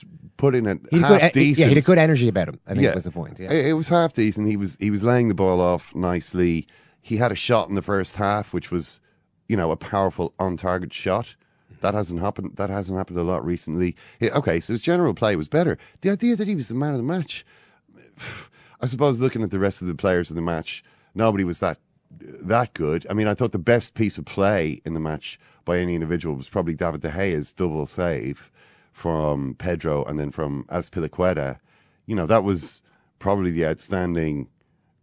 put in a He had half good, decent. yeah, he had good energy about him. I think was the point. Yeah. It, it was half decent. He was he was laying the ball off nicely. He had a shot in the first half, which was, you know, a powerful on target shot. That hasn't happened. That hasn't happened a lot recently. Yeah, okay, so his general play was better. The idea that he was the man of the match, I suppose, looking at the rest of the players in the match, nobody was that that good. I mean, I thought the best piece of play in the match by any individual was probably David De Gea's double save from Pedro and then from Azpilicueta. You know, that was probably the outstanding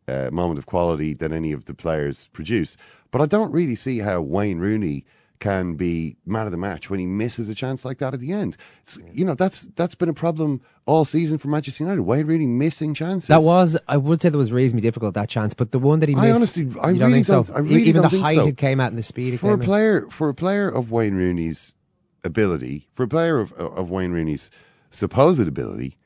uh, moment of quality that any of the players produced. But I don't really see how Wayne Rooney can be man of the match when he misses a chance like that at the end. It's, you know, that's that's been a problem all season for Manchester United. Wayne Rooney missing chances. That was, I would say, that was reasonably difficult that chance, but the one that he missed, I honestly- I you don't really think so? don't- I E- really even the height so. it came out and the speed for a player for a player of Wayne Rooney's ability, for a player of of Wayne Rooney's supposed ability,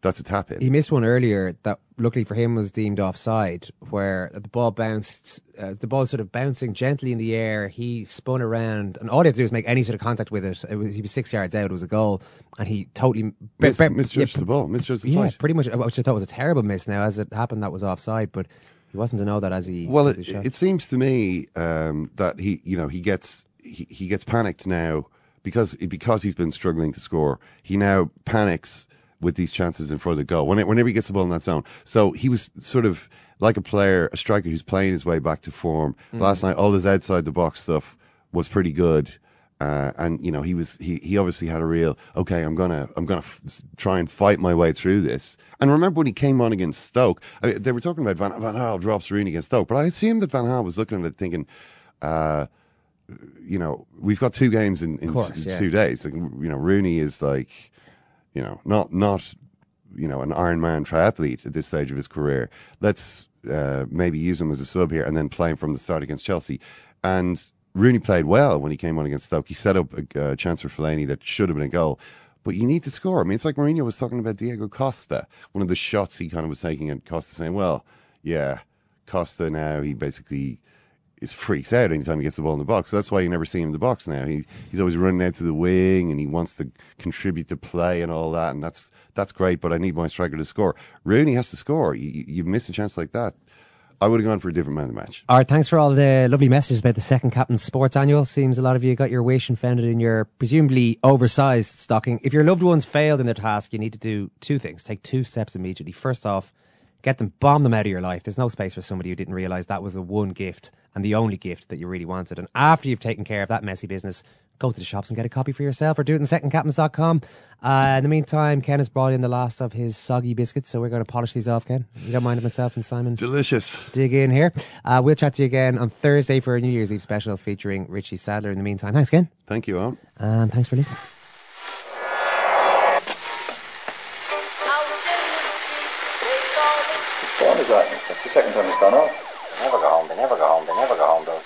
that's a tap in. He missed one earlier that, luckily for him, was deemed offside, where the ball bounced, uh, the ball sort of bouncing gently in the air. He spun around, and all he had to do was make any sort of contact with it. it was, he was six yards out, it was a goal, and he totally Mis- bar- misjudged yeah, the ball, misjudged the yeah, fight. pretty much, which I thought was a terrible miss. Now, as it happened, that was offside, but he wasn't to know that as he Well, it, it seems to me um, that he, you know, he gets he, he gets panicked now because because he's been struggling to score. He now panics with these chances in front of the goal when, whenever he gets the ball in that zone. So he was sort of like a player, a striker who's playing his way back to form. Mm. Last night, all his outside the box stuff was pretty good. Uh, and you know he was he, he obviously had a real okay I'm gonna I'm gonna f- try and fight my way through this and remember when he came on against Stoke I they were talking about Van, Van Gaal drops Rooney against Stoke but I assumed that Van Gaal was looking at it thinking uh, you know, we've got two games in, in course, t- yeah. two days. Like, you know, Rooney is like, you know, not not you know an Ironman triathlete at this stage of his career. Let's uh, maybe use him as a sub here and then play him from the start against Chelsea. And Rooney played well when he came on against Stoke. He set up a uh, chance for Fellaini that should have been a goal. But you need to score. I mean, it's like Mourinho was talking about Diego Costa. One of the shots he kind of was taking at Costa, saying, "Well, yeah, Costa now he basically is freaks out anytime he gets the ball in the box. So that's why you never see him in the box now. He he's always running out to the wing and he wants to contribute to play and all that, and that's that's great. But I need my striker to score. Rooney has to score. You, you- miss a chance like that. I would have gone for a different man of the match. All right, thanks for all the lovely messages about the second Captain Sports Annual. Seems a lot of you got your wish and found it in your presumably oversized stocking. If your loved ones failed in their task, you need to do two things. Take two steps immediately. First off, get them, bomb them out of your life. There's no space for somebody who didn't realise that was the one gift and the only gift that you really wanted. And after you've taken care of that messy business, go to the shops and get a copy for yourself or do it in secondcaptains.com. Uh, in the meantime, Ken has brought in the last of his soggy biscuits, so we're going to polish these off, Ken. You don't mind myself and Simon Delicious. dig in here. Uh, we'll chat to you again on Thursday for a New Year's Eve special featuring Richie Sadlier. In the meantime, thanks, Ken. Thank you, Eoin. And thanks for listening. That's the second time it's gone off. They never go home. They never go home. They never go home. Those.